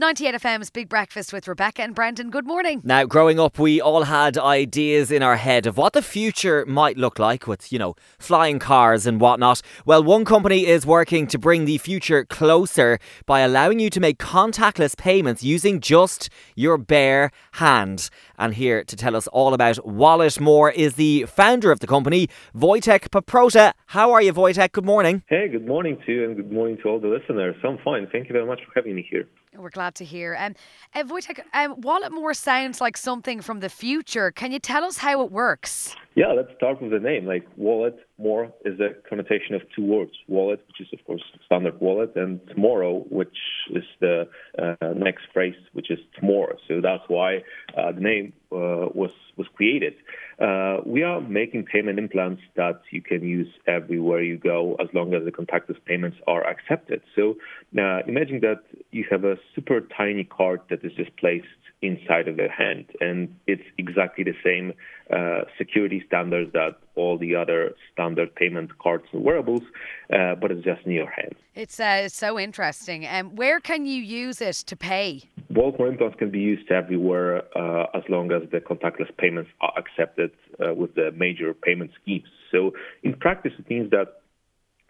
98 FM's Big Breakfast with Rebecca and Brendan. Good morning. Now, growing up, we all had ideas in our head of what the future might look like with, you know, flying cars and whatnot. Well, one company is working to bring the future closer by allowing you to make contactless payments using just your bare hand. And here to tell us all about Walletmor is the founder of the company, Wojtek Paprota. How are you, Wojtek? Good morning. Hey, good morning to you and good morning to all the listeners. I'm fine. Thank you very much for having me here. We're glad to hear. Um, uh, Wojtek, um, Walletmor sounds like something from the future. Can you tell us how it works? Yeah, let's start with the name. Like wallet, more is a connotation of two words. Wallet, which is of course standard wallet, and tomorrow, which is the uh, next phrase, which is tomorrow. So that's why uh, the name uh, was was created. Uh, we are making payment implants that you can use everywhere you go, as long as the contactless payments are accepted. So uh, imagine that you have a super tiny card that is just placed inside of their hand. And it's exactly the same uh, security standards that all the other standard payment cards and wearables, uh, but it's just in your hand. It's uh, so interesting. And um, where can you use it to pay? More implants can be used everywhere uh, as long as the contactless payments are accepted uh, with the major payment schemes. So in practice, it means that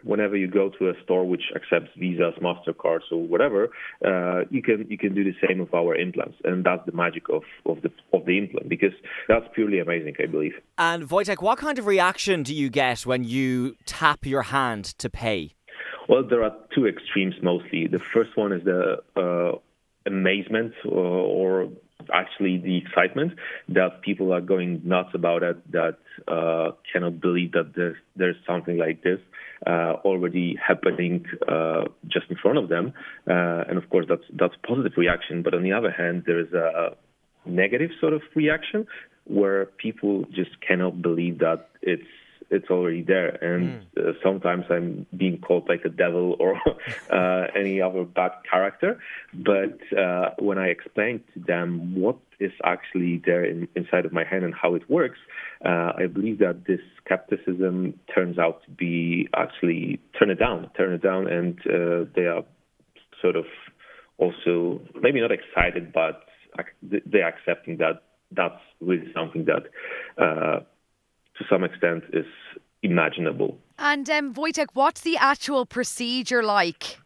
whenever you go to a store which accepts visas, Mastercards, or whatever, uh, you can you can do the same with our implants, and that's the magic of, of the of the implant because that's purely amazing, I believe. And Wojtek, what kind of reaction do you get when you tap your hand to pay? Well, there are two extremes mostly. The first one is the uh, amazement or, or actually the excitement that people are going nuts about it, that uh, cannot believe that there's, there's something like this uh, already happening uh, just in front of them. Uh, and of course, that's that's positive reaction. But on the other hand, there is a negative sort of reaction where people just cannot believe that it's it's already there. And mm. uh, sometimes I'm being called like a devil or uh, any other bad character. But uh, when I explain to them what is actually there in, inside of my hand and how it works, uh, I believe that this skepticism turns out to be actually turn it down, turn it down, and uh, they are sort of also maybe not excited, but they are accepting that that's really something that uh, to some extent is imaginable. And um, Wojtek, what's the actual procedure like?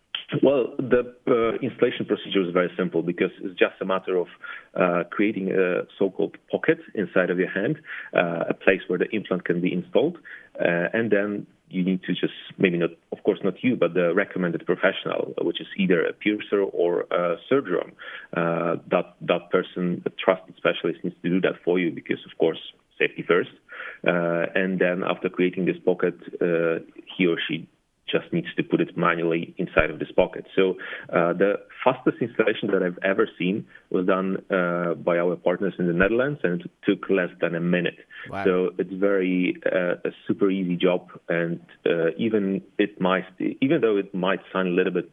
Well, the uh, installation procedure is very simple because it's just a matter of uh, creating a so-called pocket inside of your hand, uh, a place where the implant can be installed, uh, and then you need to just maybe not, of course, not you, but the recommended professional, which is either a piercer or a surgeon. Uh, that that person, a trusted specialist, needs to do that for you because, of course, safety first. Uh, and then after creating this pocket, uh, he or she just needs to put it manually inside of this pocket. So uh, the fastest installation that I've ever seen was done uh, by our partners in the Netherlands, and it took less than a minute. Wow. So it's very uh, a super easy job, and uh, even it might, even though it might sound a little bit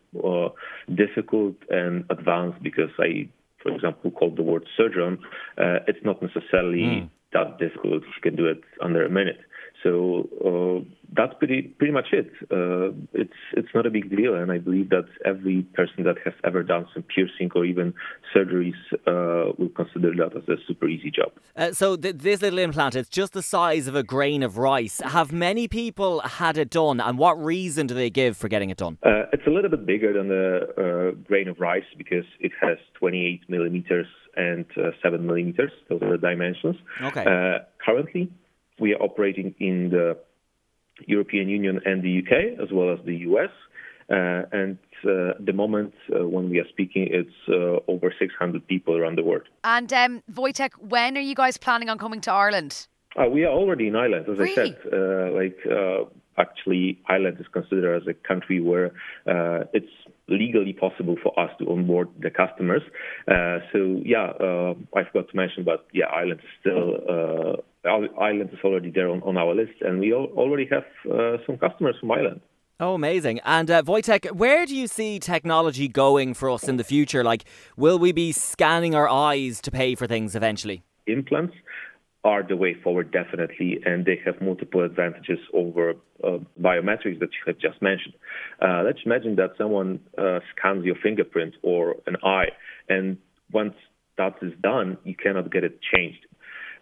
difficult and advanced, because I, for example, called the word surgeon, it's not necessarily. Mm that difficult. You can do it under a minute. So uh, that's pretty pretty much it. Uh, it's it's not a big deal, and I believe that every person that has ever done some piercing or even surgeries uh, will consider that as a super easy job. Uh, so th- this little implant, it's just the size of a grain of rice. Have many people had it done, and what reason do they give for getting it done? Uh, it's a little bit bigger than the uh, grain of rice because it has 28 millimeters and 7 millimeters. Those are the dimensions. Okay. currently we are operating in the European Union and the UK, as well as the US. Uh, and uh, at the moment uh, when we are speaking, it's uh, over 600 people around the world. And um, Wojtek, when are you guys planning on coming to Ireland? Uh, we are already in Ireland, as? I said. Uh, like actually, Ireland is considered as a country where it's legally possible for us to onboard the customers. so yeah, I forgot to mention, but yeah, Ireland is still Ireland is already there on, on our list, and we already have uh, some customers from Ireland. Oh, amazing. And uh, Wojtek, where do you see technology going for us in the future? Like, will we be scanning our eyes to pay for things eventually? Implants are the way forward, definitely, and they have multiple advantages over uh, biometrics that you have just mentioned. Uh, let's imagine that someone uh, scans your fingerprint or an eye, and once that is done, you cannot get it changed.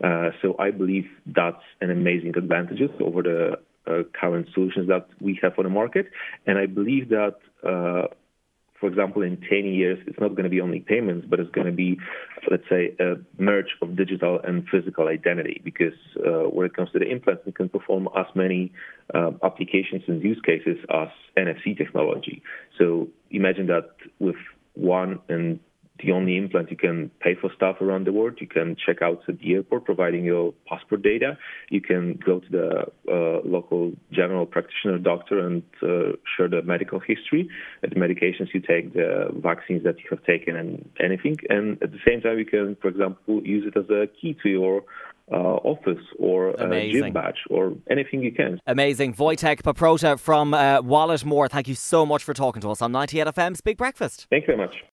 Uh, so I believe that's an amazing advantage over the uh, current solutions that we have on the market, and I believe that uh, for example, in 10 years, it's not going to be only payments, but it's going to be, let's say, a merge of digital and physical identity. Because uh, when it comes to the implants, we can perform as many uh, applications and use cases as NFC technology. So imagine that with one and the only implant you can pay for stuff around the world. You can check out at the airport, providing your passport data. You can go to the uh, local general practitioner doctor and uh, share the medical history, the medications you take, the vaccines that you have taken, and anything. And at the same time, you can, for example, use it as a key to your uh, office or a gym badge or anything you can. Amazing. Wojtek Paprota from uh, Walletmor, thank you so much for talking to us on 98FM's Big Breakfast. Thank you very much.